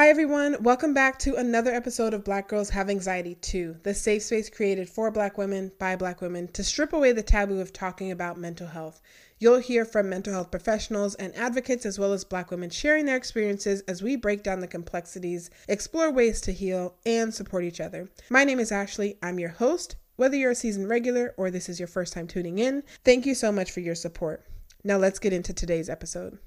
Hi, everyone. Welcome back to another episode of Black Girls Have Anxiety Too, the safe space created for Black women by Black women to strip away the taboo of talking about mental health. You'll hear from mental health professionals and advocates, as well as Black women sharing their experiences as we break down the complexities, explore ways to heal, and support each other. My name is Ashley. I'm your host. Whether you're a seasoned regular or this is your first time tuning in, thank you so much for your support. Now, let's get into today's episode.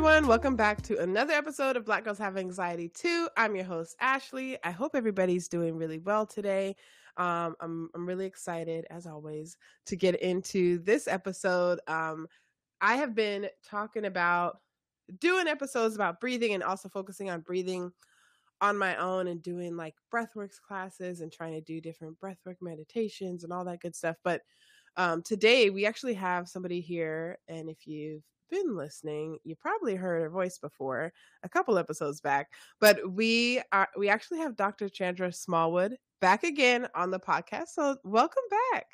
Everyone. Welcome back to another episode of Black Girls Have Anxiety Too. I'm your host, Ashley. I hope everybody's doing really well today. Um, I'm, I'm really excited, as always, to get into this episode. Um, I have been talking about doing episodes about breathing and also focusing on breathing on my own and doing like breathworks classes and trying to do different breathwork meditations and all that good stuff. But um, today we actually have somebody here, and if you've been listening, you probably heard her voice before a couple episodes back. But we are we actually have Dr. Chandra Smallwood back again on the podcast. So welcome back.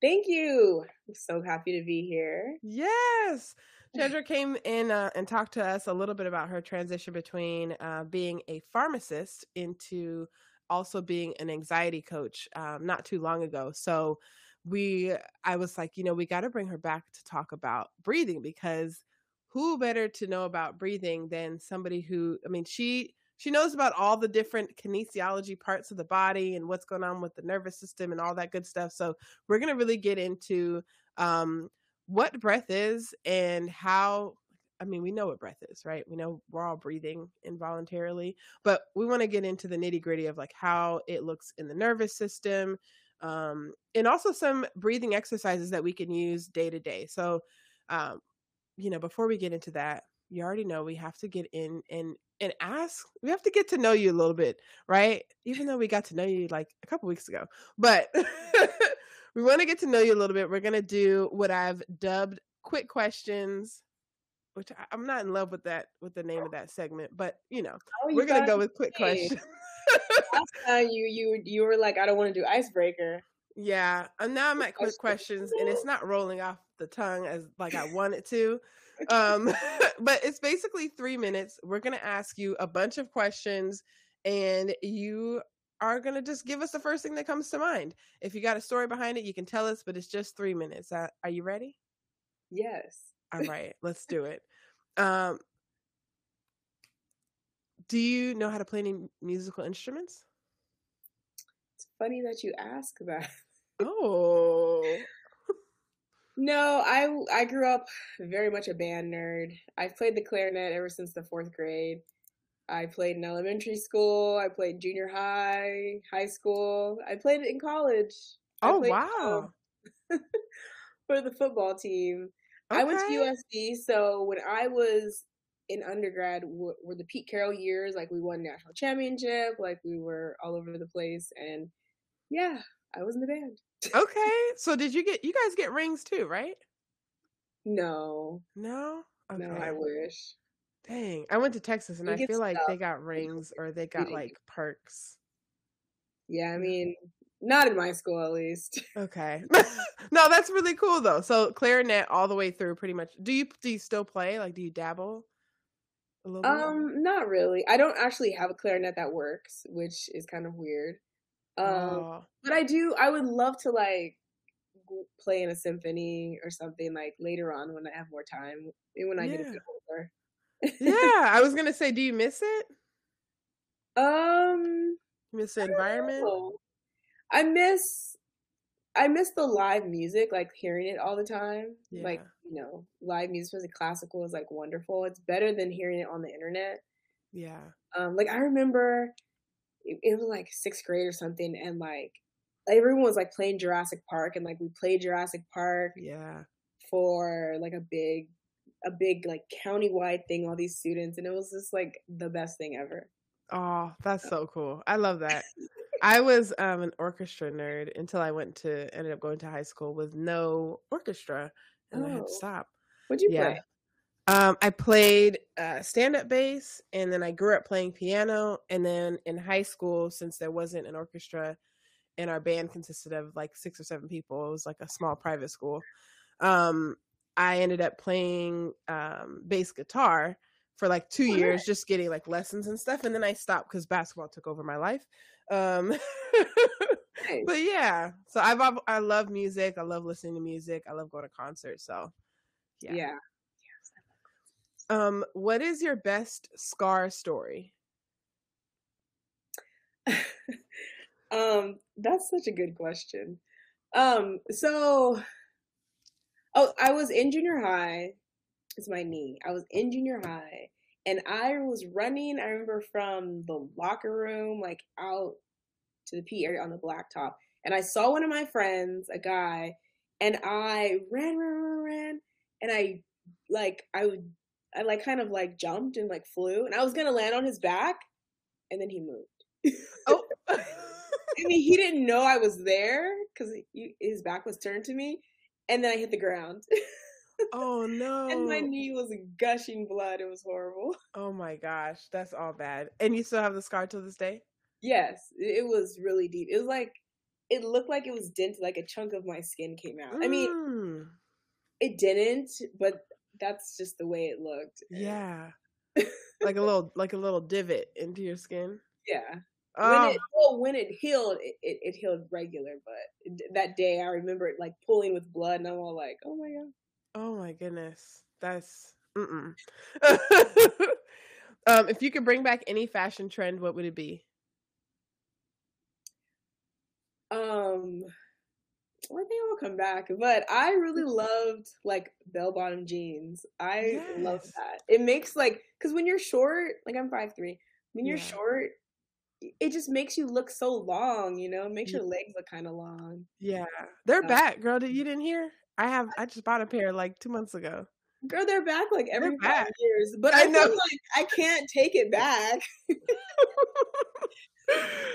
Thank you. I'm so happy to be here. Yes. Chandra came in uh, and talked to us a little bit about her transition between uh, being a pharmacist into also being an anxiety coach um, not too long ago. So we I was like, you know, we got to bring her back to talk about breathing because who better to know about breathing than somebody who I mean, she she knows about all the different kinesiology parts of the body and what's going on with the nervous system and all that good stuff. So, we're going to really get into um what breath is and how I mean, we know what breath is, right? We know we're all breathing involuntarily, but we want to get into the nitty gritty of like how it looks in the nervous system, um, and also some breathing exercises that we can use day to day. So, um, you know, before we get into that, you already know we have to get in and and ask. We have to get to know you a little bit, right? Even though we got to know you like a couple weeks ago, but we want to get to know you a little bit. We're gonna do what I've dubbed quick questions which I, am not in love with that with the name of that segment, but you know, oh, you we're gonna go with quick. Last time you you you were like, I don't want to do icebreaker. Yeah, and now I'm at quick questions, and it's not rolling off the tongue as like I want it to. Um, but it's basically three minutes. We're gonna ask you a bunch of questions, and you are gonna just give us the first thing that comes to mind. If you got a story behind it, you can tell us. But it's just three minutes. Uh, are you ready? Yes. All right, let's do it. Um, do you know how to play any musical instruments? It's funny that you ask that. Oh. no, I I grew up very much a band nerd. I've played the clarinet ever since the 4th grade. I played in elementary school, I played junior high, high school. I played it in college. Oh, wow. for the football team. Okay. I went to USC, so when I was in undergrad were, were the Pete Carroll years. Like we won national championship, like we were all over the place, and yeah, I was in the band. okay, so did you get you guys get rings too, right? No, no, okay. no. I wish. Dang, I went to Texas and I feel like they got rings or they got like perks. Yeah, I mean, not in my school at least. Okay. no, that's really cool though. So clarinet all the way through pretty much. Do you do you still play? Like do you dabble? Um, not really. I don't actually have a clarinet that works, which is kind of weird. Um, oh. but I do. I would love to like play in a symphony or something like later on when I have more time, when I yeah. get a bit older. yeah, I was gonna say, do you miss it? Um, miss the environment. I miss I miss the live music, like hearing it all the time. Yeah. Like, you know, live music, especially classical, is like wonderful. It's better than hearing it on the internet. Yeah. Um, like I remember it, it was like sixth grade or something, and like everyone was like playing Jurassic Park, and like we played Jurassic Park. Yeah. For like a big, a big like countywide thing, all these students, and it was just like the best thing ever. Oh, that's so cool. I love that. I was um, an orchestra nerd until I went to ended up going to high school with no orchestra, and oh. I had to oh. stop. What'd you yeah. play? Um, I played uh, stand up bass, and then I grew up playing piano. And then in high school, since there wasn't an orchestra, and our band consisted of like six or seven people. It was like a small private school. Um, I ended up playing um, bass guitar for like two years, just getting like lessons and stuff, and then I stopped because basketball took over my life. Um, nice. But yeah, so I've I love music. I love listening to music. I love going to concerts. So yeah. yeah. Um, what is your best scar story? um, that's such a good question. Um, so oh, I was in junior high. It's my knee. I was in junior high and I was running, I remember from the locker room, like out to the PE area on the blacktop. And I saw one of my friends, a guy, and I ran, ran, ran, ran, and I like I would I like kind of like jumped and like flew, and I was gonna land on his back, and then he moved. Oh, I mean, he didn't know I was there because his back was turned to me, and then I hit the ground. oh no! and my knee was gushing blood. It was horrible. Oh my gosh, that's all bad. And you still have the scar to this day? Yes, it was really deep. It was like it looked like it was dented, like a chunk of my skin came out. Mm. I mean, mm. it didn't, but that's just the way it looked. Yeah. like a little like a little divot into your skin. Yeah. Oh. When it well, when it healed, it, it, it, healed regular, but that day I remember it like pulling with blood, and I'm all like, "Oh my god!" Oh my goodness, that's um. If you could bring back any fashion trend, what would it be? Um, I think I'll come back, but I really loved like bell bottom jeans. I yes. love that. It makes like because when you're short, like I'm five three. When you're yeah. short, it just makes you look so long. You know, it makes your legs look kind of long. Yeah, they're so. back, girl. Did you didn't hear? I have. I just bought a pair like two months ago. Girl, they're back like every they're five back. years, but I, I know like I can't take it back.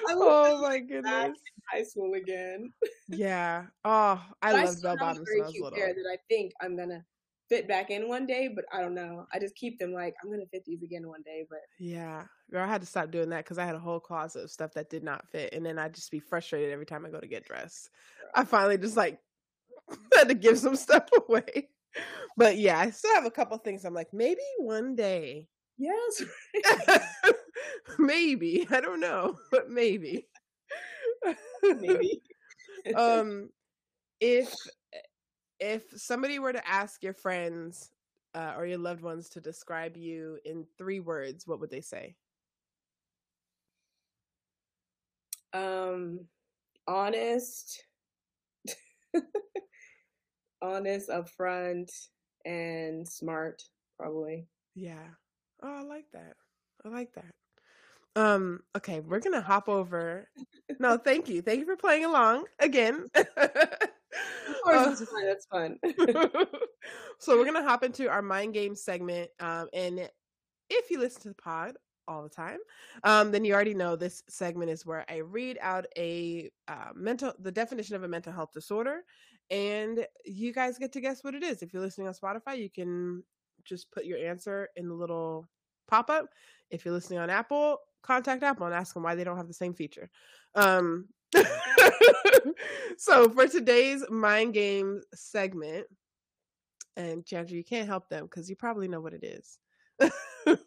oh my goodness! High school again. Yeah. Oh, I love bell bottoms. Very cute pair that I think I'm gonna fit back in one day, but I don't know. I just keep them like I'm gonna fit these again one day. But yeah, girl, I had to stop doing that because I had a whole closet of stuff that did not fit, and then I'd just be frustrated every time I go to get dressed. I finally just like had to give some stuff away. But yeah, I still have a couple things. I'm like, maybe one day. Yes. maybe. I don't know, but maybe. maybe. um if if somebody were to ask your friends uh, or your loved ones to describe you in three words, what would they say? Um honest honest, upfront, and smart, probably. Yeah. Oh, I like that. I like that. Um, okay, we're gonna hop over. No, thank you. Thank you for playing along again. of course, uh, fun. That's fun. so we're gonna hop into our mind game segment. Um, and if you listen to the pod all the time, um, then you already know this segment is where I read out a uh, mental the definition of a mental health disorder, and you guys get to guess what it is. If you're listening on Spotify, you can just put your answer in the little pop up. If you're listening on Apple, contact Apple and ask them why they don't have the same feature. Um, so for today's mind game segment, and Chandra, you can't help them because you probably know what it is. okay.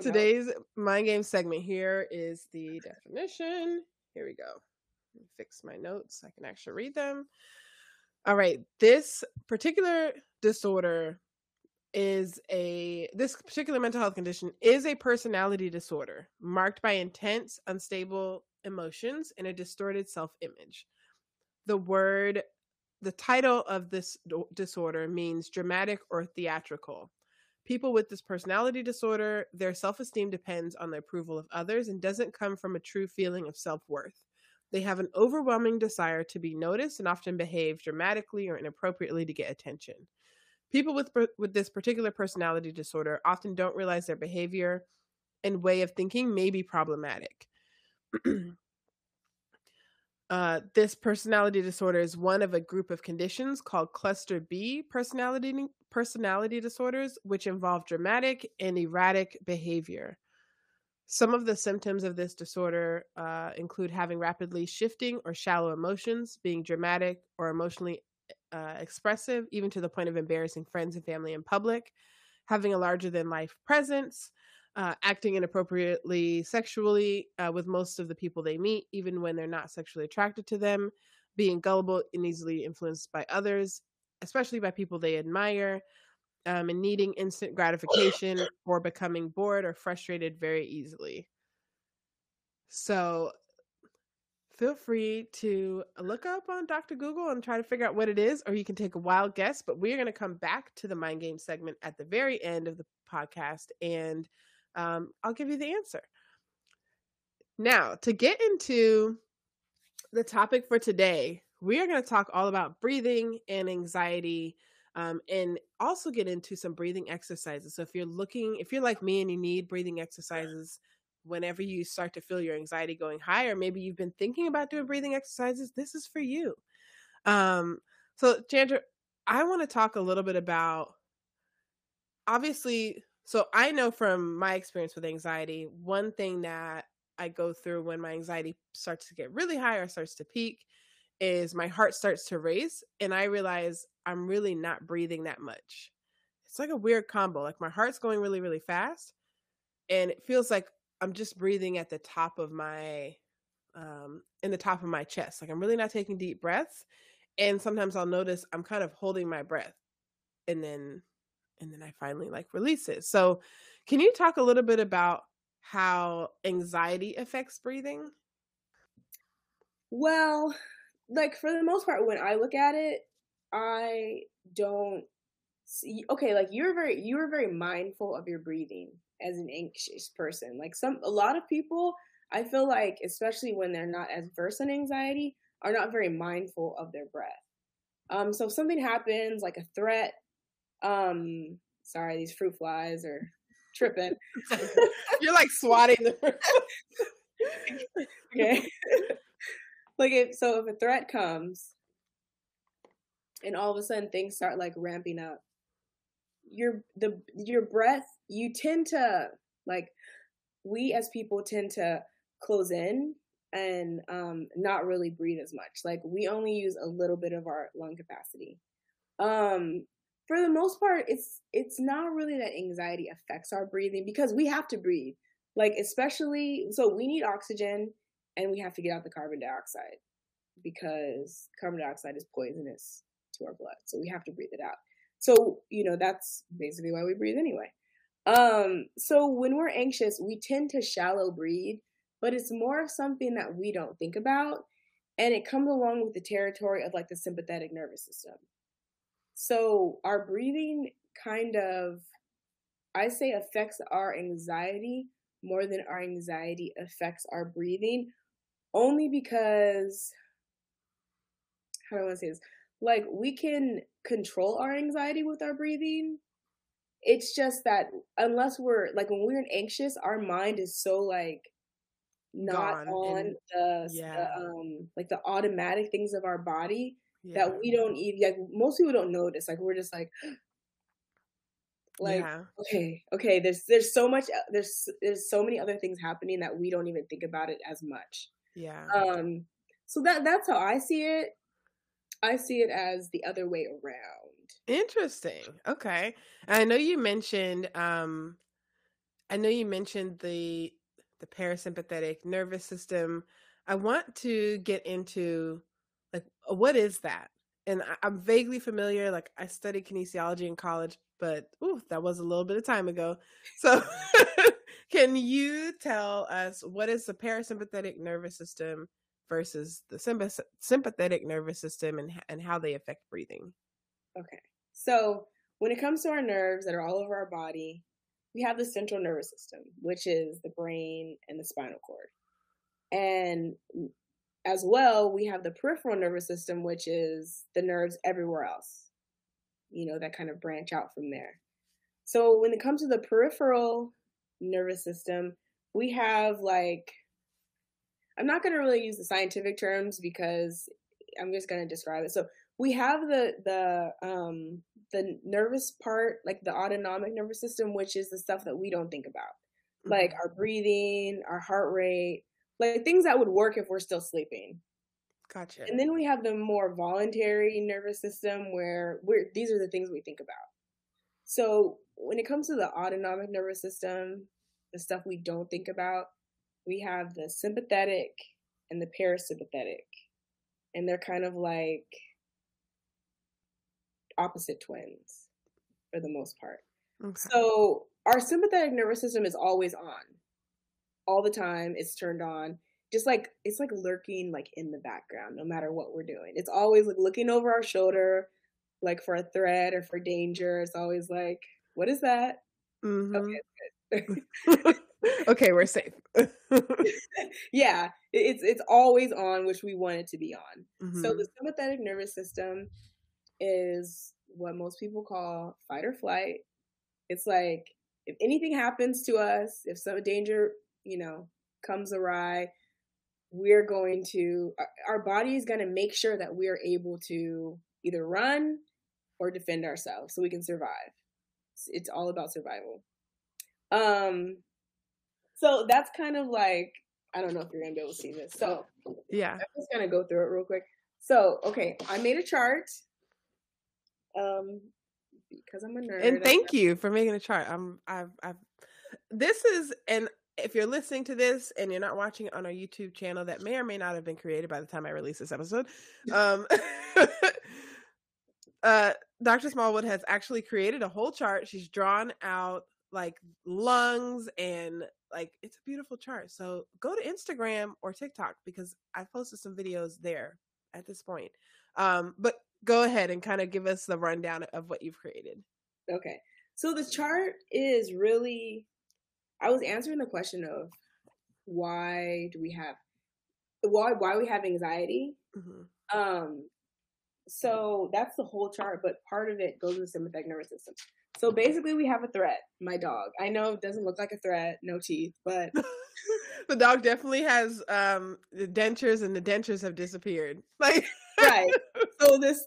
Today's mind game segment here is the definition. Here we go. Fix my notes. I can actually read them. All right. This particular disorder is a this particular mental health condition is a personality disorder marked by intense unstable emotions and a distorted self-image the word the title of this disorder means dramatic or theatrical people with this personality disorder their self-esteem depends on the approval of others and doesn't come from a true feeling of self-worth they have an overwhelming desire to be noticed and often behave dramatically or inappropriately to get attention People with with this particular personality disorder often don't realize their behavior and way of thinking may be problematic. uh, this personality disorder is one of a group of conditions called cluster B personality personality disorders, which involve dramatic and erratic behavior. Some of the symptoms of this disorder uh, include having rapidly shifting or shallow emotions, being dramatic or emotionally uh, expressive, even to the point of embarrassing friends and family in public, having a larger than life presence, uh, acting inappropriately sexually uh, with most of the people they meet, even when they're not sexually attracted to them, being gullible and easily influenced by others, especially by people they admire, um, and needing instant gratification or becoming bored or frustrated very easily. So feel free to look up on Dr. Google and try to figure out what it is, or you can take a wild guess. But we're going to come back to the mind game segment at the very end of the podcast, and um, I'll give you the answer. Now, to get into the topic for today, we are going to talk all about breathing and anxiety um, and also get into some breathing exercises. So if you're looking, if you're like me and you need breathing exercises whenever you start to feel your anxiety going higher, maybe you've been thinking about doing breathing exercises, this is for you. Um, so Chandra, I want to talk a little bit about obviously. So I know from my experience with anxiety, one thing that I go through when my anxiety starts to get really high or starts to peak is my heart starts to race and I realize I'm really not breathing that much. It's like a weird combo. Like my heart's going really, really fast. And it feels like I'm just breathing at the top of my um in the top of my chest. Like I'm really not taking deep breaths. And sometimes I'll notice I'm kind of holding my breath and then and then I finally like release it. So can you talk a little bit about how anxiety affects breathing? Well, like for the most part when I look at it, I don't see okay, like you're very you're very mindful of your breathing as an anxious person. Like some a lot of people, I feel like especially when they're not as versed in anxiety, are not very mindful of their breath. Um so if something happens like a threat, um sorry, these fruit flies are tripping. You're like swatting the okay. like if so if a threat comes and all of a sudden things start like ramping up. Your the your breath you tend to like we as people tend to close in and um not really breathe as much. Like we only use a little bit of our lung capacity. Um for the most part it's it's not really that anxiety affects our breathing because we have to breathe. Like especially so we need oxygen and we have to get out the carbon dioxide because carbon dioxide is poisonous our blood. So we have to breathe it out. So, you know, that's basically why we breathe anyway. Um, so when we're anxious, we tend to shallow breathe, but it's more of something that we don't think about. And it comes along with the territory of like the sympathetic nervous system. So our breathing kind of, I say, affects our anxiety more than our anxiety affects our breathing, only because how do I want to say this? Like we can control our anxiety with our breathing. It's just that unless we're like when we're anxious, our mind is so like not Gone on and, the, yeah. the, um like the automatic things of our body yeah. that we don't even like most people don't notice. Like we're just like like yeah. okay okay there's there's so much uh, there's there's so many other things happening that we don't even think about it as much yeah um so that that's how i see it I see it as the other way around. Interesting. Okay. I know you mentioned um I know you mentioned the the parasympathetic nervous system. I want to get into like uh, what is that? And I, am vaguely familiar. Like I studied kinesiology in college, but ooh, that was a little bit of time ago. So can you tell us what is the parasympathetic nervous system versus the sympathetic nervous system and, and how they affect breathing. Okay. So, when it comes to our nerves that are all over our body, we have the central nervous system, which is the brain and the spinal cord. And as well, we have the peripheral nervous system, which is the nerves everywhere else, you know, that kind of branch out from there. So, when it comes to the peripheral nervous system, we have like I'm not going to really use the scientific terms because I'm just going to describe it. So we have the the um the nervous part, like the autonomic nervous system, which is the stuff that we don't think about. like mm-hmm. our breathing, our heart rate, like things that would work if we're still sleeping. Gotcha. And then we have the more voluntary nervous system where we're these are the things we think about. So when it comes to the autonomic nervous system, the stuff we don't think about, we have the sympathetic and the parasympathetic. And they're kind of like opposite twins for the most part. Okay. So our sympathetic nervous system is always on. All the time it's turned on. Just like it's like lurking like in the background no matter what we're doing. It's always like looking over our shoulder like for a threat or for danger. It's always like, what is that? Mm-hmm. Okay. okay, we're safe. yeah, it's it's always on, which we want it to be on. Mm-hmm. So the sympathetic nervous system is what most people call fight or flight. It's like if anything happens to us, if some danger, you know, comes awry, we're going to our body is going to make sure that we are able to either run or defend ourselves so we can survive. It's, it's all about survival. Um so that's kind of like I don't know if you're gonna be able to see this. So yeah, I'm just gonna go through it real quick. So okay, I made a chart. Um, because I'm a nerd. And thank you for making a chart. I'm I've I've this is and if you're listening to this and you're not watching it on our YouTube channel that may or may not have been created by the time I release this episode, um, uh, Dr. Smallwood has actually created a whole chart. She's drawn out like lungs and like it's a beautiful chart. So go to Instagram or TikTok because I've posted some videos there at this point. Um, but go ahead and kind of give us the rundown of what you've created. Okay. So the chart is really I was answering the question of why do we have why why we have anxiety. Mm-hmm. Um so that's the whole chart, but part of it goes to the sympathetic nervous system. So basically, we have a threat. My dog. I know it doesn't look like a threat, no teeth, but the dog definitely has um the dentures, and the dentures have disappeared. Like right. So this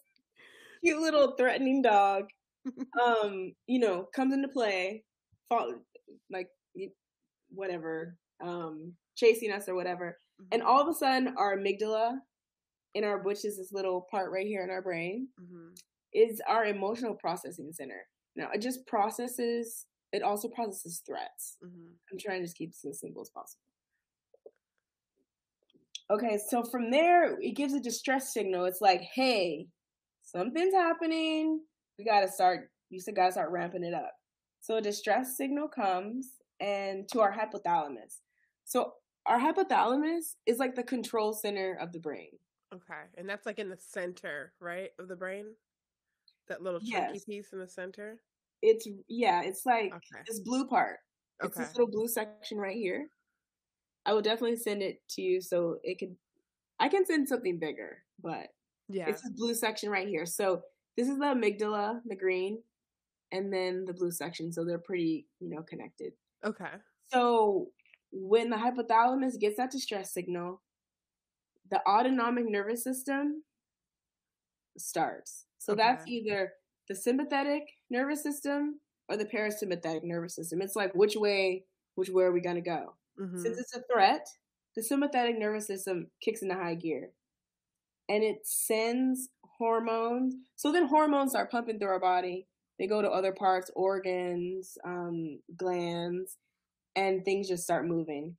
cute little threatening dog, um, you know, comes into play, fall, like whatever, um, chasing us or whatever, and mm-hmm. all of a sudden, our amygdala in our which is this little part right here in our brain, mm-hmm. is our emotional processing center. Now it just processes. It also processes threats. Mm-hmm. I'm trying to just keep this as simple as possible. Okay, so from there, it gives a distress signal. It's like, hey, something's happening. We gotta start. You said gotta start ramping it up. So a distress signal comes and to our hypothalamus. So our hypothalamus is like the control center of the brain. Okay, and that's like in the center, right, of the brain. That little chunky yes. piece in the center. It's yeah, it's like okay. this blue part. It's okay. this little blue section right here. I will definitely send it to you so it can I can send something bigger, but yeah, it's this blue section right here. So this is the amygdala, the green, and then the blue section. So they're pretty, you know, connected. Okay. So when the hypothalamus gets that distress signal, the autonomic nervous system starts. So okay. that's either the sympathetic nervous system or the parasympathetic nervous system. It's like which way, which way are we gonna go? Mm-hmm. Since it's a threat, the sympathetic nervous system kicks into high gear, and it sends hormones. So then hormones start pumping through our body. They go to other parts, organs, um, glands, and things just start moving.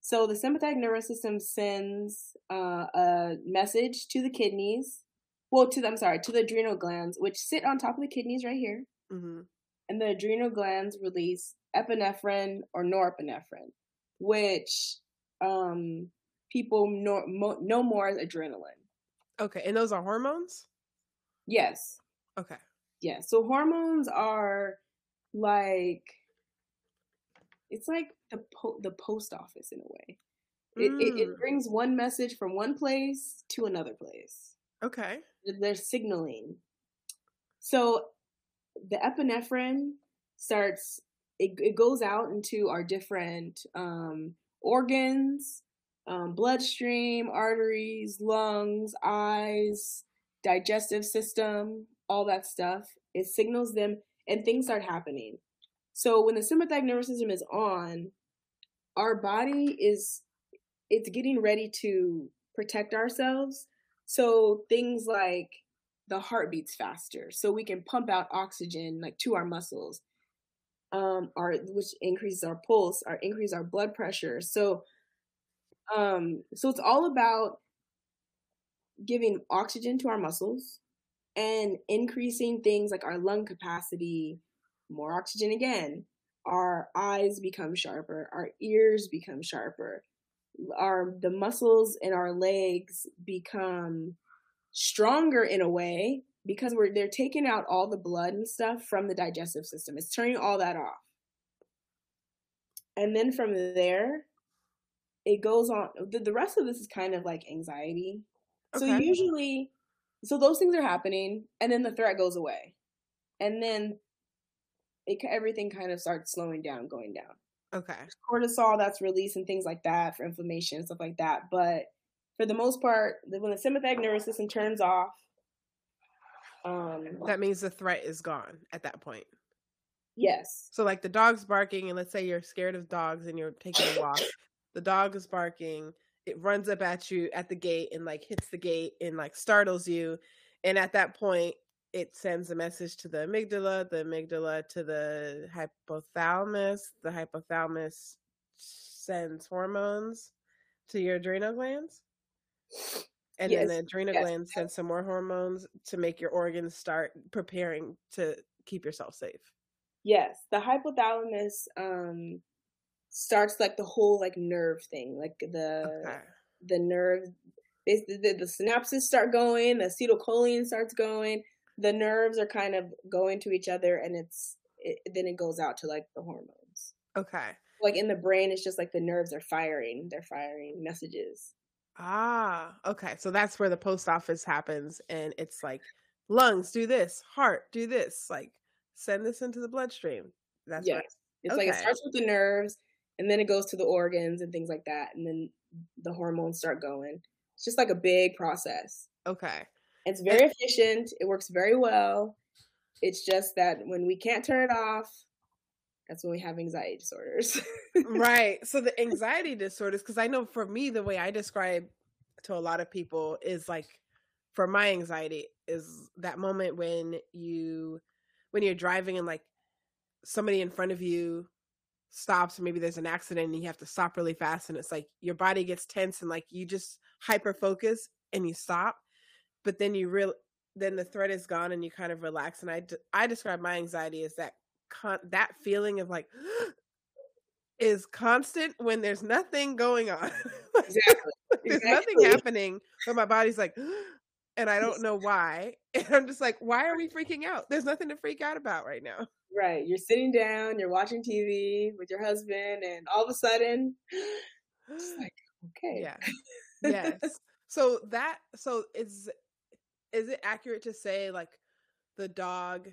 So the sympathetic nervous system sends uh, a message to the kidneys well to the, I'm sorry to the adrenal glands, which sit on top of the kidneys right here, mm-hmm. and the adrenal glands release epinephrine or norepinephrine, which um, people know, mo- know more as adrenaline. Okay, and those are hormones. Yes. Okay. Yeah. So hormones are like it's like the po- the post office in a way. It, mm. it, it mm. brings one message from one place to another place. Okay. They're signaling. So the epinephrine starts, it, it goes out into our different um, organs, um, bloodstream, arteries, lungs, eyes, digestive system, all that stuff. It signals them and things start happening. So when the sympathetic nervous system is on, our body is it's getting ready to protect ourselves. So things like the heart beats faster, so we can pump out oxygen like to our muscles, um, our which increases our pulse, our increase our blood pressure. So, um, so it's all about giving oxygen to our muscles and increasing things like our lung capacity, more oxygen again. Our eyes become sharper, our ears become sharper, our the muscles in our legs become stronger in a way because we're they're taking out all the blood and stuff from the digestive system. It's turning all that off. And then from there, it goes on the, the rest of this is kind of like anxiety. Okay. So usually so those things are happening and then the threat goes away. And then it everything kind of starts slowing down, going down. Okay. cortisol that's released and things like that for inflammation and stuff like that. But for the most part, when the sympathetic nervous system turns off, um, that means the threat is gone at that point. Yes. So like the dog's barking, and let's say you're scared of dogs and you're taking a walk. the dog is barking. It runs up at you at the gate and like hits the gate and like startles you. And at that point, it sends a message to the amygdala, the amygdala to the hypothalamus, the hypothalamus sends hormones to your adrenal glands. And yes. then the adrenal yes. glands send some more hormones to make your organs start preparing to keep yourself safe. Yes, the hypothalamus um starts like the whole like nerve thing, like the okay. the nerve the, the, the synapses start going, the acetylcholine starts going, the nerves are kind of going to each other and it's it, then it goes out to like the hormones. Okay. Like in the brain it's just like the nerves are firing they're firing messages. Ah okay so that's where the post office happens and it's like lungs do this heart do this like send this into the bloodstream. That's yes. right it's okay. like it starts with the nerves and then it goes to the organs and things like that and then the hormones start going. It's just like a big process. Okay it's very efficient. It works very well. It's just that when we can't turn it off, that's when we have anxiety disorders. right. So the anxiety disorders, because I know for me, the way I describe to a lot of people is like for my anxiety is that moment when you when you're driving and like somebody in front of you stops maybe there's an accident and you have to stop really fast and it's like your body gets tense and like you just hyper focus and you stop but then you real then the threat is gone and you kind of relax and i i describe my anxiety as that con- that feeling of like is constant when there's nothing going on. Exactly there's exactly. nothing happening but my body's like and i don't know why and i'm just like why are we freaking out? There's nothing to freak out about right now. Right you're sitting down you're watching tv with your husband and all of a sudden it's like okay. Yeah. Yes. So that so is is it accurate to say like the dog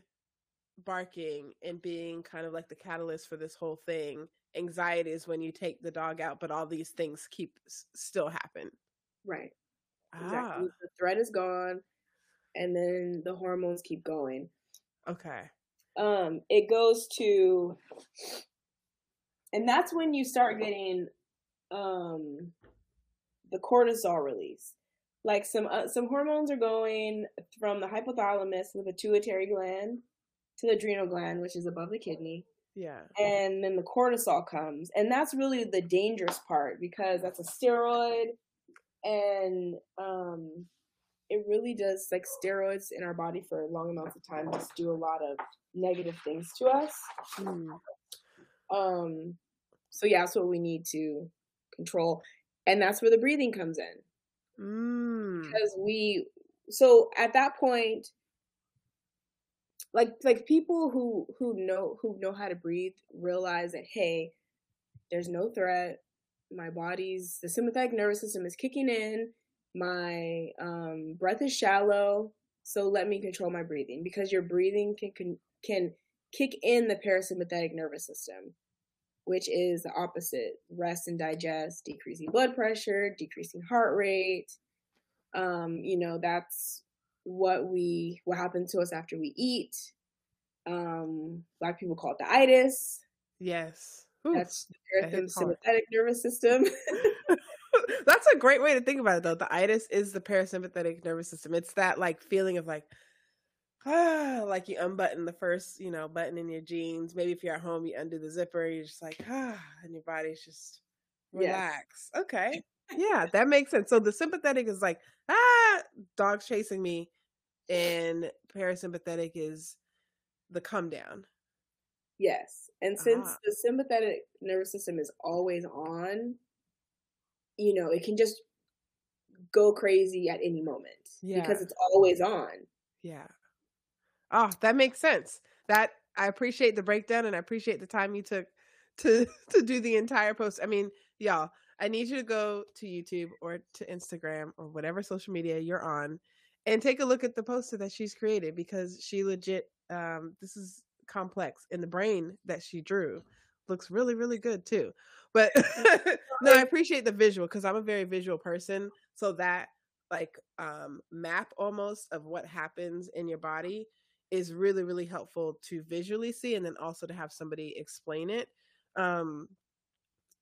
barking and being kind of like the catalyst for this whole thing anxiety is when you take the dog out but all these things keep s- still happen? Right. Exactly. Ah. the threat is gone and then the hormones keep going. Okay. Um it goes to and that's when you start getting um the cortisol release like some uh, some hormones are going from the hypothalamus, the pituitary gland, to the adrenal gland, which is above the kidney. Yeah. And then the cortisol comes, and that's really the dangerous part because that's a steroid, and um, it really does like steroids in our body for long amounts of time just do a lot of negative things to us. Mm. Um, so yeah, that's what we need to control, and that's where the breathing comes in. Mm. Because we, so at that point, like like people who who know who know how to breathe realize that hey, there's no threat. My body's the sympathetic nervous system is kicking in. My um, breath is shallow, so let me control my breathing because your breathing can can, can kick in the parasympathetic nervous system which is the opposite rest and digest, decreasing blood pressure, decreasing heart rate. Um, you know, that's what we what happens to us after we eat. Um, black people call it the itis. Yes. Oof, That's the parasympathetic nervous system. That's a great way to think about it, though. The itis is the parasympathetic nervous system. It's that like feeling of like, ah, like you unbutton the first, you know, button in your jeans. Maybe if you're at home, you undo the zipper. You're just like, ah, and your body's just relax. Yes. Okay, yeah, that makes sense. So the sympathetic is like, ah, dog's chasing me, and parasympathetic is the come down. Yes, and since ah. the sympathetic nervous system is always on, you know, it can just go crazy at any moment yeah. because it's always on. Yeah. Oh, that makes sense. That I appreciate the breakdown and I appreciate the time you took to to do the entire post. I mean, y'all, I need you to go to YouTube or to Instagram or whatever social media you're on and take a look at the poster that she's created because she legit um this is complex and the brain that she drew looks really really good too but no, I appreciate the visual because I'm a very visual person. So that like um map almost of what happens in your body is really really helpful to visually see and then also to have somebody explain it um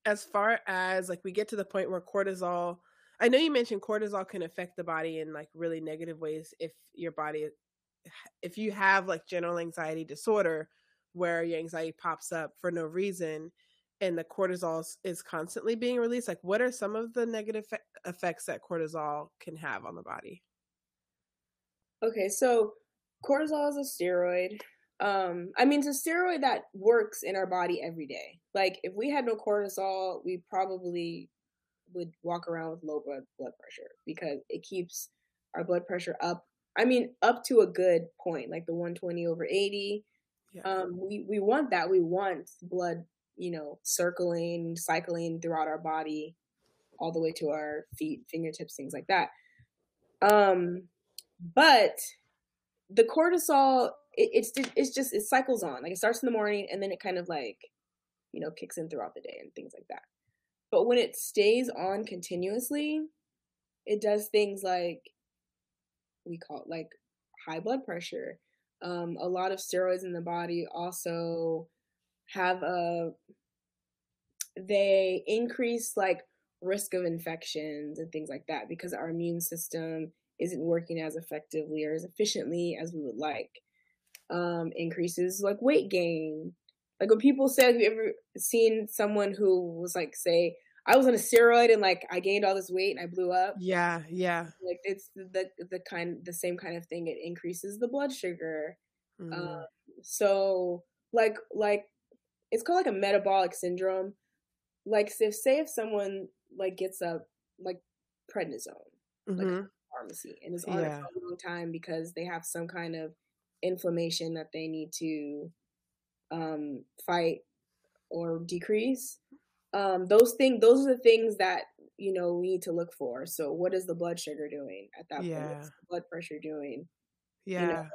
as far as like we get to the point where cortisol i know you mentioned cortisol can affect the body in like really negative ways if your body if you have like general anxiety disorder where your anxiety pops up for no reason and the cortisol is constantly being released like what are some of the negative effects that cortisol can have on the body? Okay so cortisol is a steroid um i mean it's a steroid that works in our body every day like if we had no cortisol we probably would walk around with low blood blood pressure because it keeps our blood pressure up i mean up to a good point like the 120 over 80 yeah. um we we want that we want blood you know, circling, cycling throughout our body all the way to our feet, fingertips, things like that. Um, but the cortisol, it, it's it's just it cycles on. Like it starts in the morning and then it kind of like, you know, kicks in throughout the day and things like that. But when it stays on continuously, it does things like we call it like high blood pressure. Um, a lot of steroids in the body also have a they increase like risk of infections and things like that because our immune system isn't working as effectively or as efficiently as we would like. Um, increases like weight gain. Like when people say, have you ever seen someone who was like, say, I was on a steroid and like I gained all this weight and I blew up. Yeah, yeah. Like it's the the kind the same kind of thing. It increases the blood sugar. Mm. Um, so like like it's called like a metabolic syndrome. Like if say if someone like gets a like prednisone, mm-hmm. like pharmacy, and is on yeah. it for a long time because they have some kind of inflammation that they need to um, fight or decrease. Um, those things, those are the things that you know we need to look for. So, what is the blood sugar doing at that yeah. point? What's the blood pressure doing? Yeah. You know,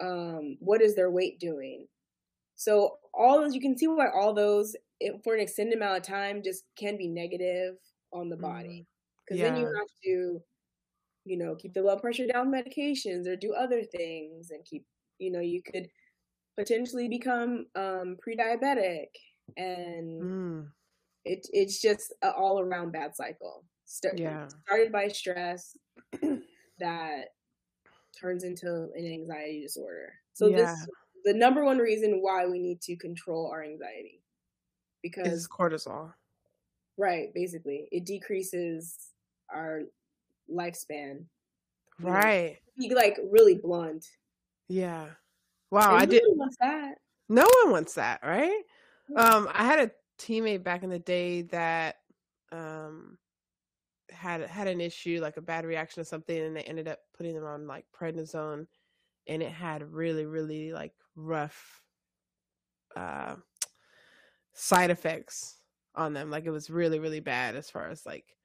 um, what is their weight doing? So all those you can see why all those for an extended amount of time just can be negative on the body because mm. yeah. then you have to you know keep the blood pressure down medications or do other things and keep you know you could potentially become um pre-diabetic and mm. it it's just an all around bad cycle Start, yeah. started by stress that turns into an anxiety disorder so yeah. this the number one reason why we need to control our anxiety because it's cortisol. Right, basically, it decreases our lifespan. Right. Be like really blunt. Yeah. Wow, and I that. No one wants that, right? Um, I had a teammate back in the day that um had had an issue, like a bad reaction to something, and they ended up putting them on like prednisone, and it had really, really like rough uh side effects on them. Like it was really, really bad as far as like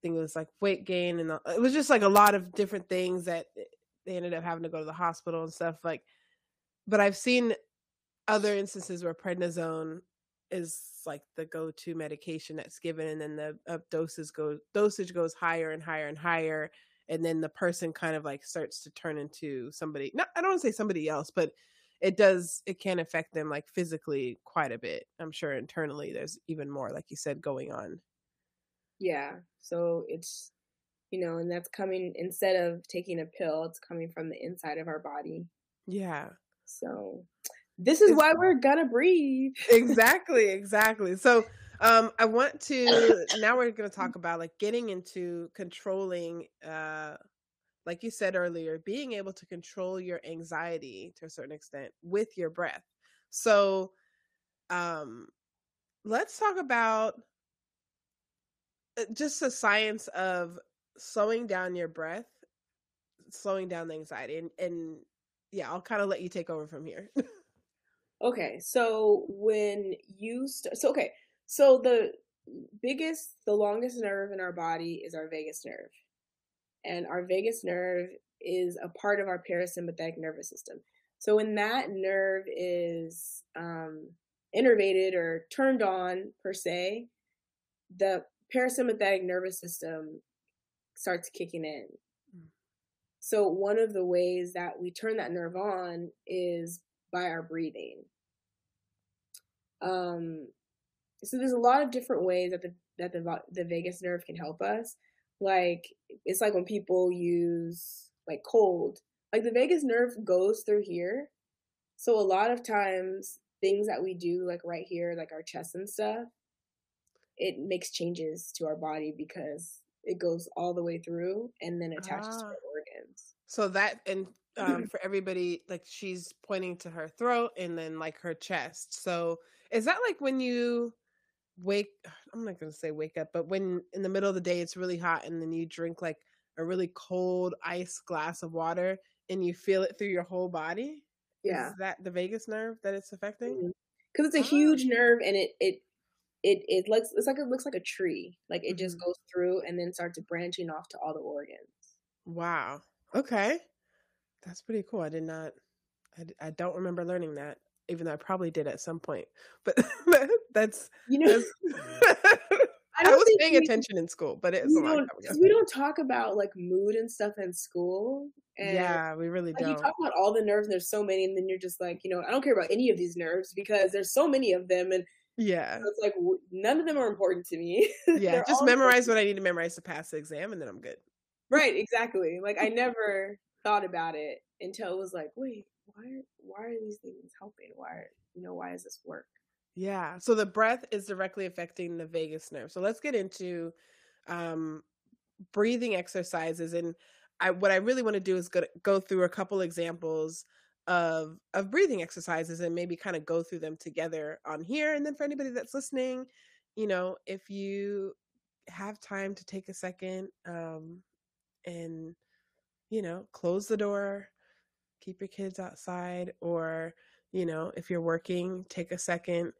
think it was like weight gain and it was just like a lot of different things that they ended up having to go to the hospital and stuff like but I've seen other instances where prednisone is like the go-to medication that's given and then the uh, doses go dosage goes higher and higher and higher and then the person kind of like starts to turn into somebody not I don't want to say somebody else but it does it can affect them like physically quite a bit. I'm sure internally there's even more, like you said, going on. Yeah. So it's you know, and that's coming instead of taking a pill, it's coming from the inside of our body. Yeah. So this is it's, why we're gonna breathe. exactly, exactly. So um I want to now we're gonna talk about like getting into controlling uh like you said earlier, being able to control your anxiety to a certain extent with your breath. So um let's talk about just the science of slowing down your breath, slowing down the anxiety, and and yeah, I'll kind of let you take over from here. okay, so when you st- so okay, so the biggest, the longest nerve in our body is our vagus nerve, and our vagus nerve is a part of our parasympathetic nervous system. So when that nerve is um, innervated or turned on per se, the parasympathetic nervous system starts kicking in. Mm. So, one of the ways that we turn that nerve on is by our breathing. Um, so there's a lot of different ways that the that the the vagus nerve can help us. Like it's like when people use like cold, like the vagus nerve goes through here. So a lot of times things that we do like right here, like our chest and stuff, it makes changes to our body because it goes all the way through and then attaches ah. to our organs. So that and um, for everybody, like she's pointing to her throat and then like her chest. So is that like when you wake? I'm not gonna say wake up, but when in the middle of the day it's really hot and then you drink like a really cold ice glass of water and you feel it through your whole body. Yeah, is that the vagus nerve that it's affecting? Because mm-hmm. it's a huge nerve and it it it it looks it's like it looks like a tree. Like it mm-hmm. just goes through and then starts branching off to all the organs. Wow. Okay. That's pretty cool. I did not I, I don't remember learning that even though I probably did at some point. But that's you know that's, I, I, was paying we, attention in school, but it's we don't, we don't talk about like mood and stuff in school. And yeah, we really like, don't. You talk about all the nerves, and there's so many, and then you're just like, you know, I don't care about any of these nerves because there's so many of them, and yeah. So it's like none of them are important to me. Yeah, just memorize what I need to memorize to pass the exam and then I'm good. Right, exactly. Like I never thought about it until it was like, wait, why why are these things helping? Why you know, why does this work? Yeah. So the breath is directly affecting the vagus nerve. So let's get into um breathing exercises and I what I really want to do is go go through a couple examples of of breathing exercises and maybe kind of go through them together on here. And then for anybody that's listening you know if you have time to take a second um and you know close the door keep your kids outside or you know if you're working take a second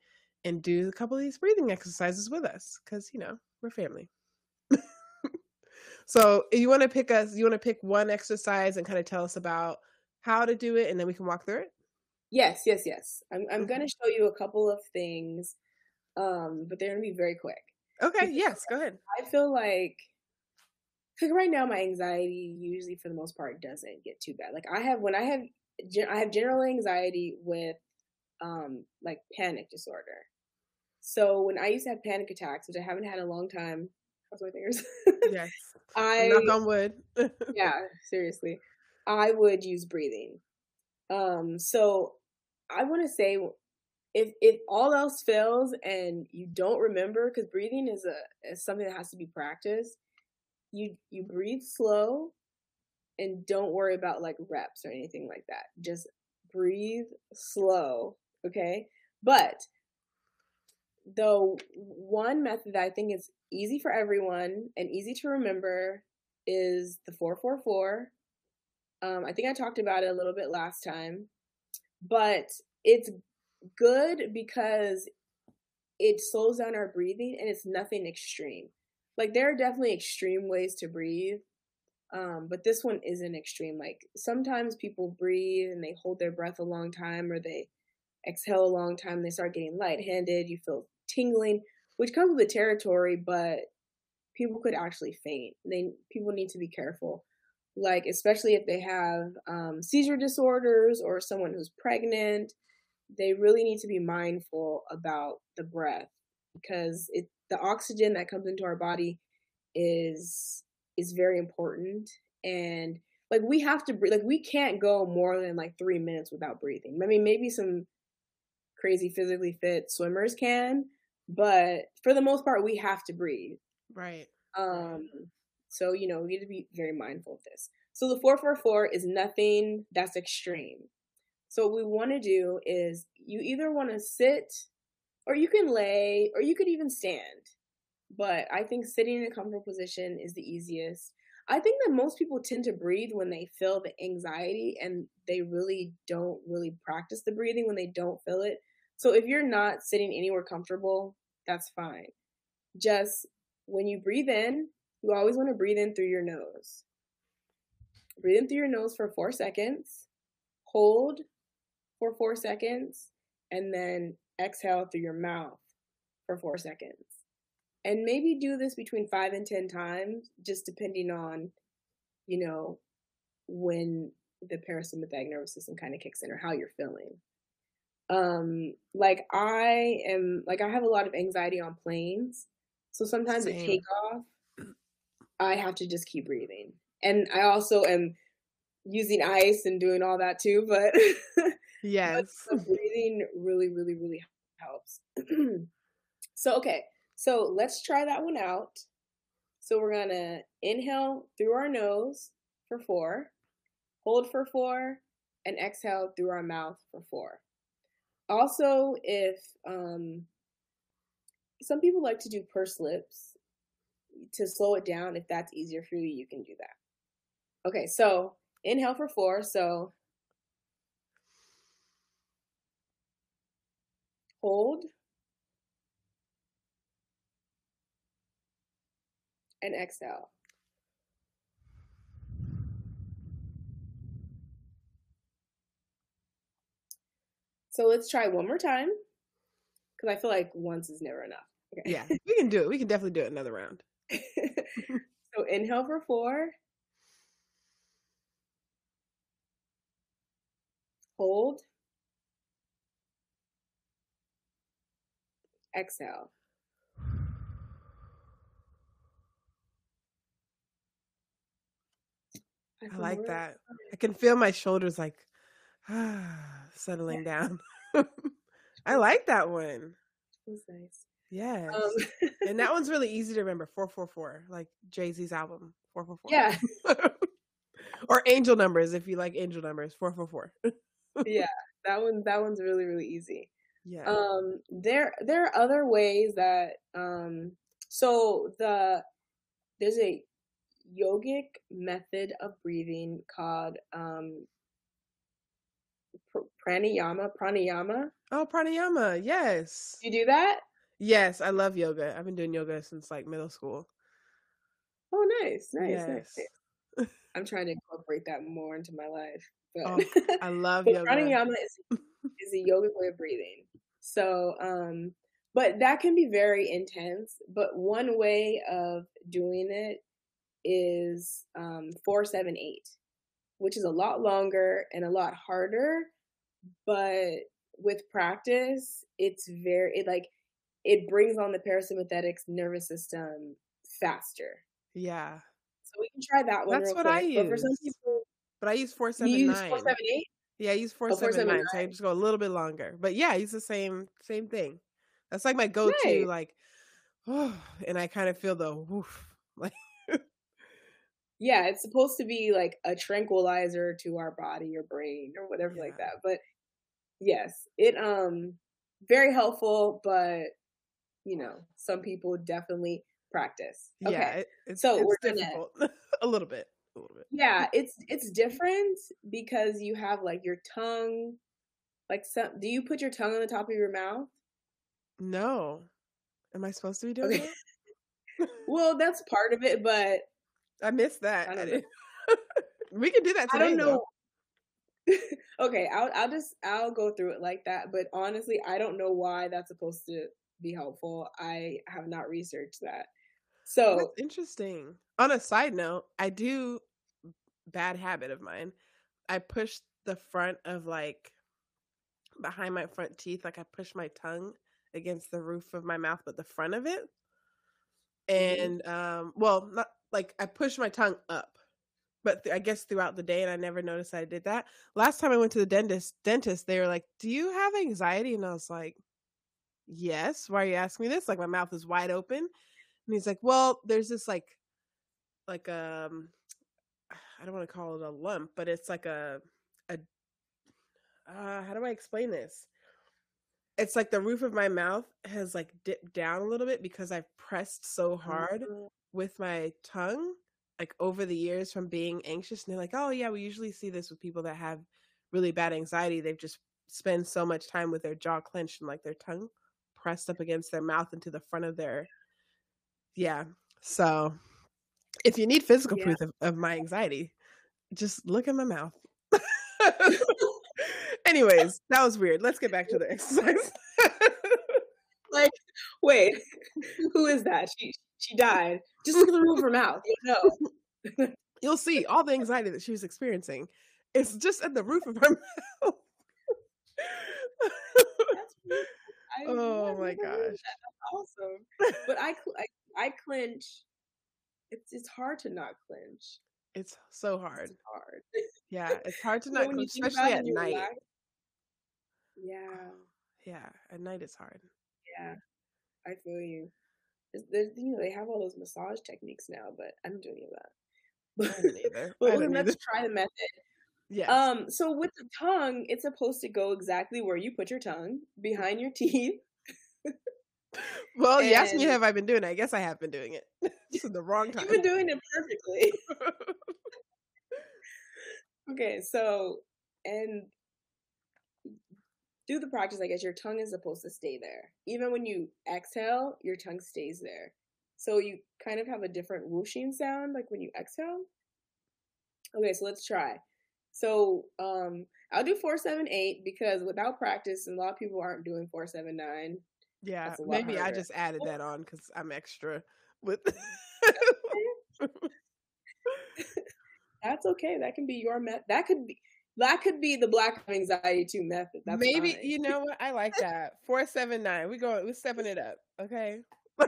and do a couple of these breathing exercises with us because you know we're family. So you want to pick us you want to pick one exercise and kind of tell us about how to do it and then we can walk through it? Yes, yes, yes. I'm I'm gonna show you a couple of things, um, but they're gonna be very quick. Okay, yes, go ahead. I feel like like right now my anxiety usually for the most part doesn't get too bad. Like I have when I have I have general anxiety with um like panic disorder. So when I used to have panic attacks, which I haven't had in a long time, how's my fingers? yes. I knock on wood. yeah, seriously. I would use breathing. Um, so I want to say if if all else fails and you don't remember, because breathing is a is something that has to be practiced. You you breathe slow, and don't worry about like reps or anything like that. Just breathe slow, okay? But the one method that I think is easy for everyone and easy to remember is the 444 um, I think I talked about it a little bit last time, but it's good because it slows down our breathing and it's nothing extreme. Like there are definitely extreme ways to breathe, um, but this one isn't extreme. Like sometimes people breathe and they hold their breath a long time or they exhale a long time. They start getting lightheaded. You feel tingling, which comes with the territory, but people could actually faint. They people need to be careful. Like especially if they have um, seizure disorders or someone who's pregnant, they really need to be mindful about the breath because it the oxygen that comes into our body is is very important. And like we have to breathe like we can't go more than like three minutes without breathing. I mean maybe some crazy physically fit swimmers can but for the most part we have to breathe. Right. Um so you know we need to be very mindful of this so the 444 is nothing that's extreme so what we want to do is you either want to sit or you can lay or you could even stand but i think sitting in a comfortable position is the easiest I think that most people tend to breathe when they feel the anxiety and they really don't really practice the breathing when they don't feel it. So if you're not sitting anywhere comfortable, that's fine. Just when you breathe in, you always want to breathe in through your nose. Breathe in through your nose for four seconds, hold for four seconds, and then exhale through your mouth for four seconds and maybe do this between five and ten times just depending on you know when the parasympathetic nervous system kind of kicks in or how you're feeling um like i am like i have a lot of anxiety on planes so sometimes Same. at takeoff i have to just keep breathing. And i also am using ice and doing all that too but yes. but breathing really really really helps. So okay. So let's try that one out. So we're to inhale through our nose for four, hold for four, and exhale through our mouth for four. Also, if um, some people like to do pursed lips to slow it down, if that's easier for you, you can do that. Okay, so inhale for four. So hold and exhale. So let's try one more time because I feel like once is never enough. Okay. Yeah, we can do it. We can definitely do it another round. so inhale for four. Hold. Exhale. I like that. I can feel my shoulders like ah, settling down. I like that one. That's nice. Yes. Um, and that one's really easy to remember. 444, like Jay Z's album. 444. Yeah. or angel numbers if you like angel numbers. 444. yeah. That one that one's really, really easy. Yeah. Um there there are other ways that um so the there's a yogic method of breathing called um, pr- pranayama. Pranayama. Oh, pranayama. Yes. You do that? Yes, I love yoga. I've been doing yoga since like middle school. Oh, nice, nice, yes. nice. I'm trying to incorporate that more into my life. But oh, I love yoga. Pranayama is is a yogic way of breathing. So, um, but that can be very intense. But one way of doing it is um, 478, which is a lot longer and a lot harder. But with practice, it's very, it like, it brings on the parasympathetic nervous system faster. Yeah. So we can try that one. That's what quick. I use. But for some people, but I use 479. 478? Yeah, I use 479. Oh, so I just go a little bit longer. But yeah, I use the same same thing. That's like my go-to, nice. like, oh, and I kind of feel the woof, like yeah, it's supposed to be like a tranquilizer to our body or brain or whatever yeah. like that. But yes, it um very helpful, but you know, some people definitely practice. Okay. Yeah, it, so it's we're difficult. gonna a little bit. A little bit. Yeah, it's it's different because you have like your tongue like some do you put your tongue on the top of your mouth? No. Am I supposed to be doing okay. that? well, that's part of it, but I missed that. I we can do that today. I don't know. okay, I'll I'll just I'll go through it like that. But honestly, I don't know why that's supposed to be helpful. I have not researched that. So that's interesting. On a side note, I do bad habit of mine. I push the front of like behind my front teeth, like I push my tongue against the roof of my mouth, but the front of it. Mm-hmm. And um, well, not like I push my tongue up, but th- I guess throughout the day, and I never noticed I did that. Last time I went to the dentist, dentist, they were like, "Do you have anxiety?" And I was like, "Yes." Why are you asking me this? Like my mouth is wide open, and he's like, "Well, there's this like, like um, I don't want to call it a lump, but it's like a a uh, how do I explain this? It's like the roof of my mouth has like dipped down a little bit because I've pressed so hard mm-hmm. with my tongue like over the years from being anxious and they're like, "Oh yeah, we usually see this with people that have really bad anxiety. They've just spend so much time with their jaw clenched and like their tongue pressed up against their mouth into the front of their yeah. So if you need physical yeah. proof of, of my anxiety, just look at my mouth. Anyways, that was weird. Let's get back to the exercise. like, wait, who is that? She she died. Just look at the roof of her mouth. You know. You'll see all the anxiety that she was experiencing. It's just at the roof of her mouth. Oh my gosh. That's awesome. But I, I I clench. It's it's hard to not clench. It's so hard. It's hard. Yeah, it's hard to not, clench, especially at night. Relax, yeah. Oh, yeah, at night it's hard. Yeah, I feel you. There's, you know, they have all those massage techniques now, but I don't do any of that. I don't either. but let's try the method. Yeah. Um. So with the tongue, it's supposed to go exactly where you put your tongue behind your teeth. well, and... you asked me have I been doing it. I guess I have been doing it. It's the wrong time. You've been doing it perfectly. okay, so and do the practice, I guess your tongue is supposed to stay there. Even when you exhale, your tongue stays there. So you kind of have a different whooshing sound like when you exhale. Okay, so let's try. So um I'll do four seven eight because without practice, and a lot of people aren't doing four seven nine. Yeah, maybe harder. I just added that on because I'm extra with. That's okay. That can be your met. That could be that could be the black anxiety two method. That's Maybe fine. you know what I like that four seven nine. We go. We're stepping it up. Okay.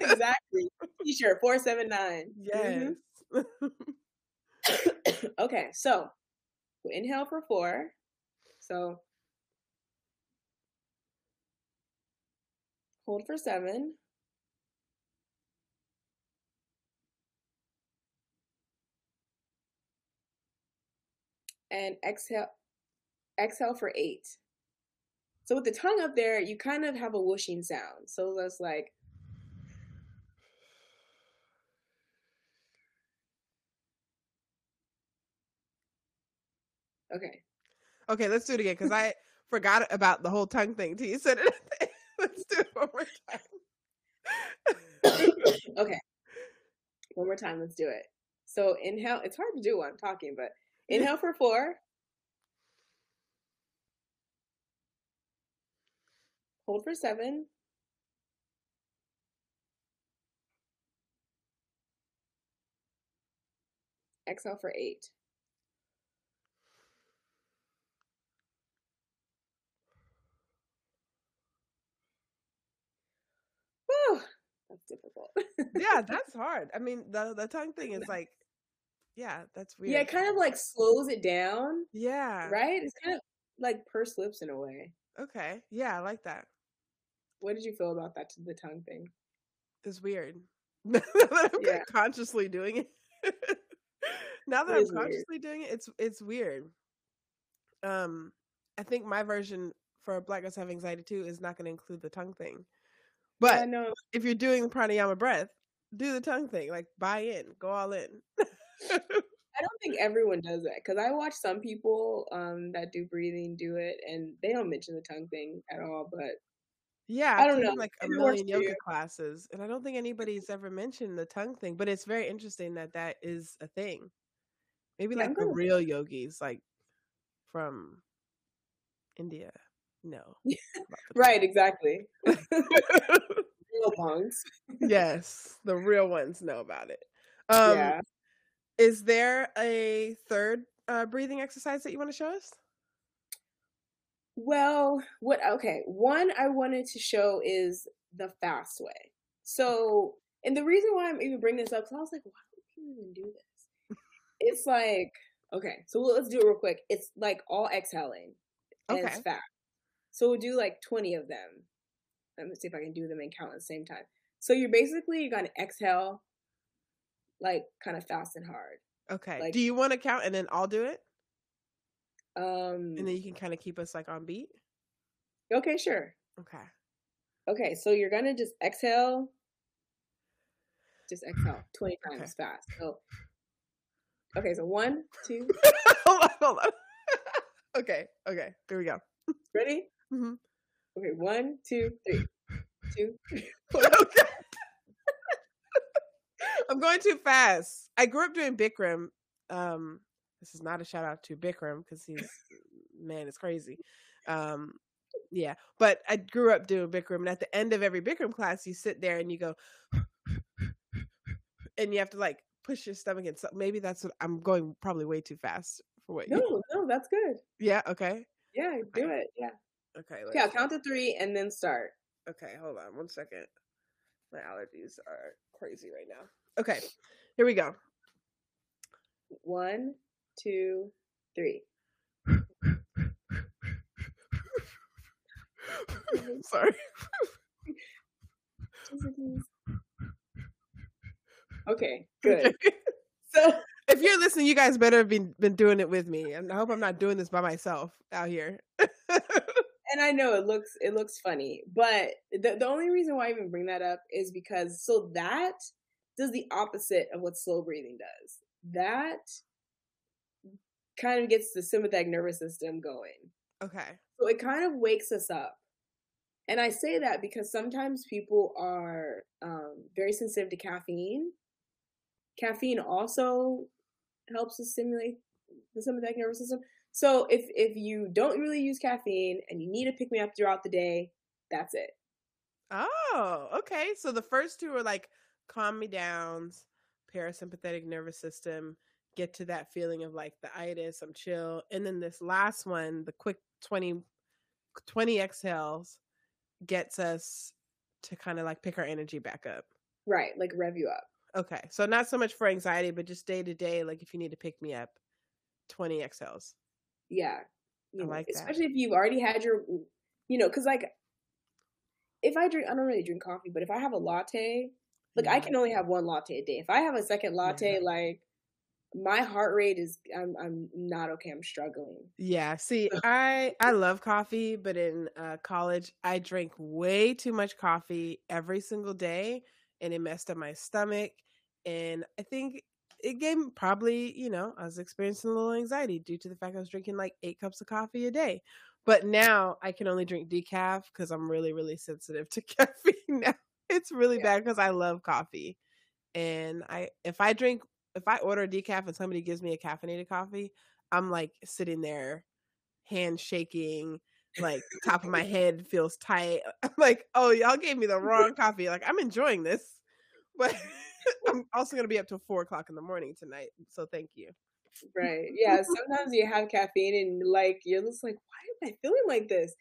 exactly. T-shirt four seven nine. Yes. Mm-hmm. okay, so we inhale for four. So hold for seven. and exhale exhale for eight. So with the tongue up there, you kind of have a whooshing sound. So that's like Okay. Okay, let's do it again because I forgot about the whole tongue thing till you said it. let's do it one more time. okay. One more time, let's do it. So inhale. It's hard to do while I'm talking, but Inhale for four. Hold for seven. Exhale for eight. Whew, that's difficult. yeah, that's hard. I mean, the the tongue thing is like yeah, that's weird. Yeah, it kind of like slows it down. Yeah. Right? It's kind of like purse lips in a way. Okay. Yeah, I like that. What did you feel about that to the tongue thing? It's weird. now that I'm yeah. consciously doing it. now that I'm consciously weird. doing it, it's it's weird. Um, I think my version for Black Girls Have Anxiety too is not going to include the tongue thing. But yeah, if you're doing the pranayama breath, do the tongue thing. Like buy in, go all in. I don't think everyone does that because I watch some people um, that do breathing do it, and they don't mention the tongue thing at all. But yeah, I don't know, like a million yoga classes, and I don't think anybody's ever mentioned the tongue thing. But it's very interesting that that is a thing. Maybe yeah, like the real yogis, like from India. No, right? Exactly. real monks. yes, the real ones know about it. Um, yeah Is there a third uh, breathing exercise that you want to show us? Well, what okay, one I wanted to show is the fast way. So, and the reason why I'm even bringing this up, because I was like, why would people even do this? it's like, okay, so let's do it real quick. It's like all exhaling, and okay. it's fast. So we'll do like 20 of them. Let me see if I can do them and count at the same time. So you're basically you're gonna exhale, like kind of fast and hard. Okay. Like, do you want to count and then I'll do it? Um, and then you can kind of keep us like on beat. Okay, sure. Okay. Okay, so you're gonna just exhale. Just exhale twenty times okay. fast. So, okay, so one, two. hold on, hold on. okay, okay, here we go. Ready? Mm-hmm. Okay, one, two, three, two. okay. I'm going too fast. I grew up doing Bikram. Um, this is not a shout out to Bikram because he's man, it's crazy. Um, yeah, but I grew up doing Bikram, and at the end of every Bikram class, you sit there and you go, and you have to like push your stomach and So maybe that's what I'm going probably way too fast for what. No, you... no, that's good. Yeah. Okay. Yeah, do it. Yeah. Okay. Yeah, count to three and then start. Okay, hold on one second. My allergies are crazy right now. Okay, here we go. One, two, three. Sorry. okay, good. So if you're listening, you guys better have been been doing it with me. And I hope I'm not doing this by myself out here. And I know it looks it looks funny, but the the only reason why I even bring that up is because so that does the opposite of what slow breathing does. That kind of gets the sympathetic nervous system going. Okay. So it kind of wakes us up. And I say that because sometimes people are um, very sensitive to caffeine. Caffeine also helps to stimulate the sympathetic nervous system. So if if you don't really use caffeine and you need to pick me up throughout the day, that's it. Oh, okay. So the first two are like calm me downs, parasympathetic nervous system, get to that feeling of like the itis, I'm chill. And then this last one, the quick 20, 20 exhales, gets us to kind of like pick our energy back up. Right, like rev you up. Okay. So not so much for anxiety, but just day to day, like if you need to pick me up, 20 exhales. Yeah. You I know, like especially that. if you've already had your you know, because like if I drink I don't really drink coffee, but if I have a latte, like yeah. I can only have one latte a day. If I have a second latte, yeah. like my heart rate is I'm I'm not okay. I'm struggling. Yeah. See, I I love coffee, but in uh, college I drank way too much coffee every single day, and it messed up my stomach. And I think it gave me probably you know I was experiencing a little anxiety due to the fact I was drinking like eight cups of coffee a day. But now I can only drink decaf because I'm really really sensitive to caffeine now. It's really yeah. bad because I love coffee. And I if I drink if I order a decaf and somebody gives me a caffeinated coffee, I'm like sitting there, hand shaking, like top of my head feels tight. I'm like, oh, y'all gave me the wrong coffee. Like I'm enjoying this, but I'm also gonna be up till four o'clock in the morning tonight. So thank you. Right. Yeah. Sometimes you have caffeine and like you're just like, why am I feeling like this?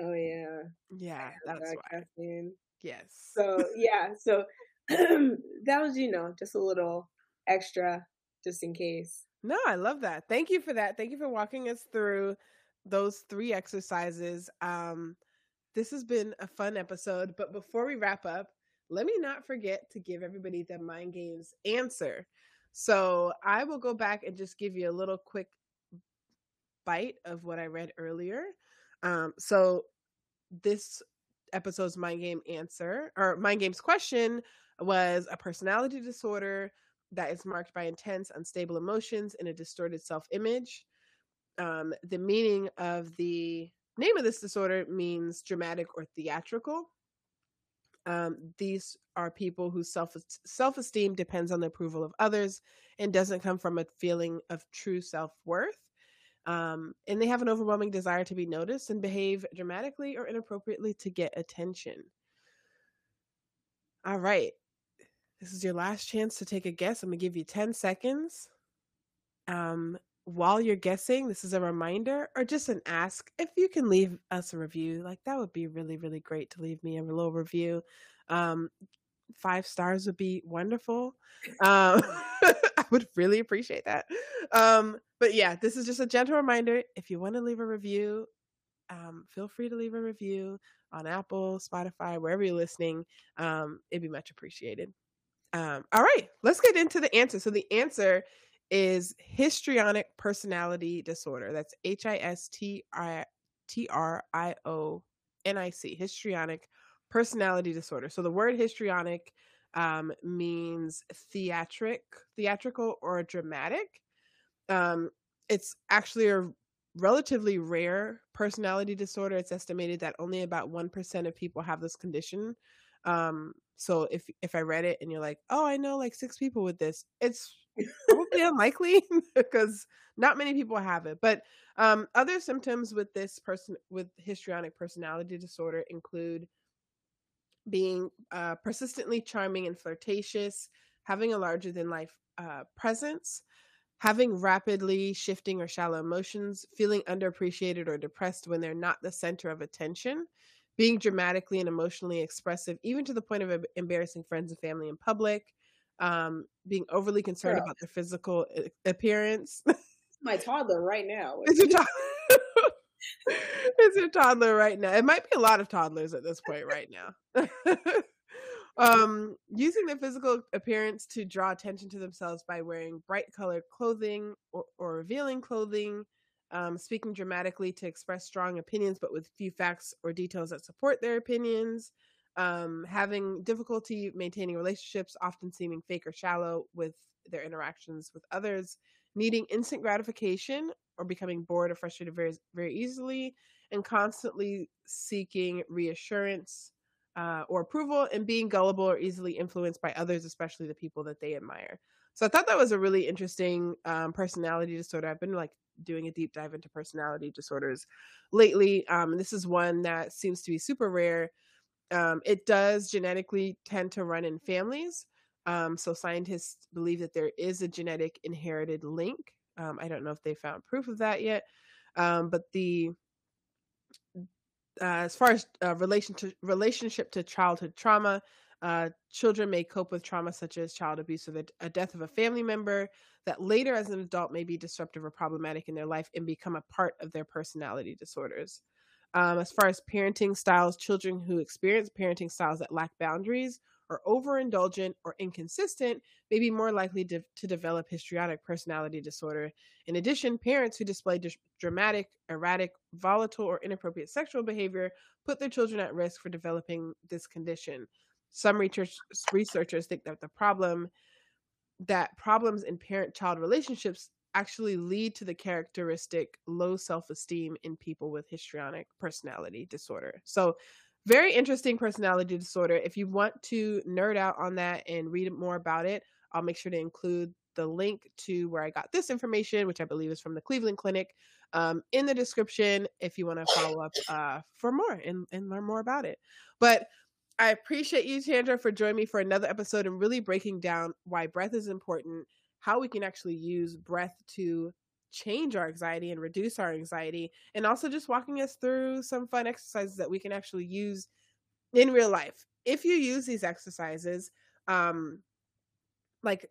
Oh yeah. Yeah, that's that why. Caffeine. Yes. So yeah. So that was you know just a little extra just in case. No, I love that. Thank you for that. Thank you for walking us through those three exercises. Um, this has been a fun episode, but before we wrap up, let me not forget to give everybody the mind games answer. So I will go back and just give you a little quick bite of what I read earlier. Um, so this episode's mind game answer or mind games question was a personality disorder that is marked by intense, unstable emotions and a distorted self image. Um, the meaning of the name of this disorder means dramatic or theatrical. Um, these are people whose self self esteem depends on the approval of others and doesn't come from a feeling of true self worth. Um, and they have an overwhelming desire to be noticed and behave dramatically or inappropriately to get attention. All right. This is your last chance to take a guess. I'm to give you 10 seconds. um, while you're guessing, this is a reminder or just an ask. If you can leave us a review, like that would be really, really great to leave me a little review. Um, five stars would be wonderful. Um, I would really appreciate that. Um, but yeah, this is just a gentle reminder. If you want to leave a review, um, feel free to leave a review on Apple, Spotify, wherever you're listening. Um, it'd be much appreciated. Um, all right, let's get into the answer. So the answer is histrionic personality disorder. That's H I S T I T R I O N I C, histrionic personality disorder. So the word histrionic um, means theatric, theatrical or dramatic. Um, it's actually a relatively rare personality disorder. It's estimated that only about 1% of people have this condition. Um, so if if I read it and you're like, "Oh, I know like 6 people with this." It's probably unlikely because not many people have it. But um, other symptoms with this person with histrionic personality disorder include being uh, persistently charming and flirtatious, having a larger than life uh, presence, having rapidly shifting or shallow emotions, feeling underappreciated or depressed when they're not the center of attention, being dramatically and emotionally expressive, even to the point of embarrassing friends and family in public, um, being overly concerned Girl. about their physical appearance. My toddler right now. it's your toddler right now. It might be a lot of toddlers at this point right now. um, using their physical appearance to draw attention to themselves by wearing bright colored clothing or, or revealing clothing, um, speaking dramatically to express strong opinions but with few facts or details that support their opinions, um, having difficulty maintaining relationships, often seeming fake or shallow with their interactions with others, needing instant gratification or becoming bored or frustrated very very easily. And constantly seeking reassurance uh, or approval and being gullible or easily influenced by others especially the people that they admire. So i thought that was a really interesting um, personality disorder. I've been like doing a deep dive into personality disorders lately um, this is one that seems to be super rare um, it does genetically tend to run in families um, so scientists believe that there is a genetic inherited link um, I don't know if they found proof of that yet. Um, but the uh, as far as uh, relation to relationship to childhood trauma, uh, children may cope with trauma such as child abuse or the a death of a family member that later as an adult may be disruptive or problematic in their life and become a part of their personality disorders. Um, as far as parenting styles, children who experience parenting styles that lack boundaries or overindulgent or inconsistent may be more likely to, to develop histrionic personality disorder. In addition, parents who display d- dramatic, erratic, volatile, or inappropriate sexual behavior put their children at risk for developing this condition. Some research, researchers think that the problem that problems in parent-child relationships actually lead to the characteristic low self-esteem in people with histrionic personality disorder. So very interesting personality disorder. If you want to nerd out on that and read more about it, I'll make sure to include the link to where I got this information, which I believe is from the Cleveland Clinic, um, in the description if you want to follow up uh, for more and, and learn more about it. But I appreciate you, Chandra, for joining me for another episode and really breaking down why breath is important, how we can actually use breath to change our anxiety and reduce our anxiety and also just walking us through some fun exercises that we can actually use in real life. If you use these exercises um like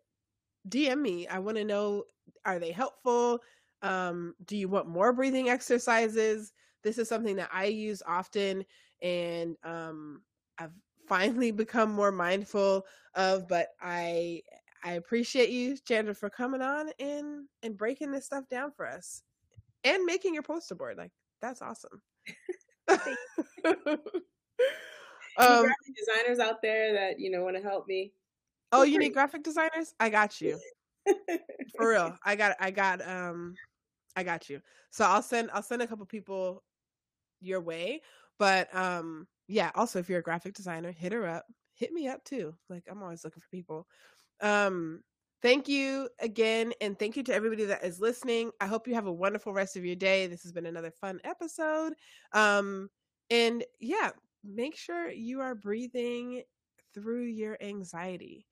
dm me i want to know are they helpful? Um do you want more breathing exercises? This is something that i use often and um i've finally become more mindful of but i I appreciate you, Chandra, for coming on and and breaking this stuff down for us and making your poster board. Like that's awesome. um, designers out there that you know want to help me. Oh, you need graphic designers? I got you. for real. I got I got um I got you. So I'll send I'll send a couple people your way. But um yeah, also if you're a graphic designer, hit her up. Hit me up too. Like I'm always looking for people. Um, thank you again, and thank you to everybody that is listening. I hope you have a wonderful rest of your day. This has been another fun episode. Um, and yeah, make sure you are breathing through your anxiety.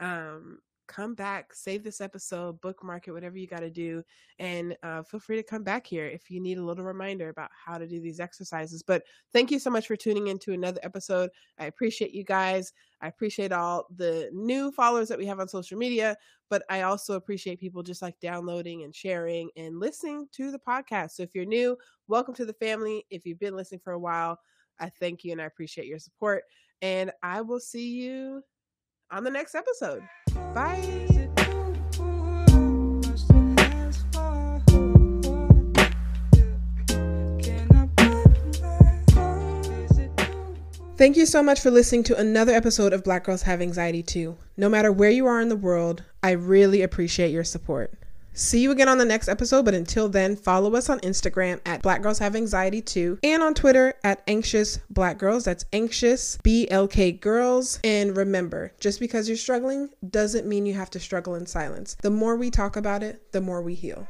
Um, come back, save this episode, bookmark it, whatever you got to do. And uh, feel free to come back here if you need a little reminder about how to do these exercises. But thank you so much for tuning in to another episode. I appreciate you guys. I appreciate all the new followers that we have on social media, but I also appreciate people just like downloading and sharing and listening to the podcast. So if you're new, welcome to the family. If you've been listening for a while, I thank you and I appreciate your support. And I will see you on the next episode. Bye. Thank you so much for listening to another episode of Black Girls Have Anxiety Too. No matter where you are in the world, I really appreciate your support. See you again on the next episode, but until then, follow us on Instagram at Black Girls Have Anxiety Too and on Twitter at Anxious Black Girls. That's Anxious BLK Girls. And remember, just because you're struggling doesn't mean you have to struggle in silence. The more we talk about it, the more we heal.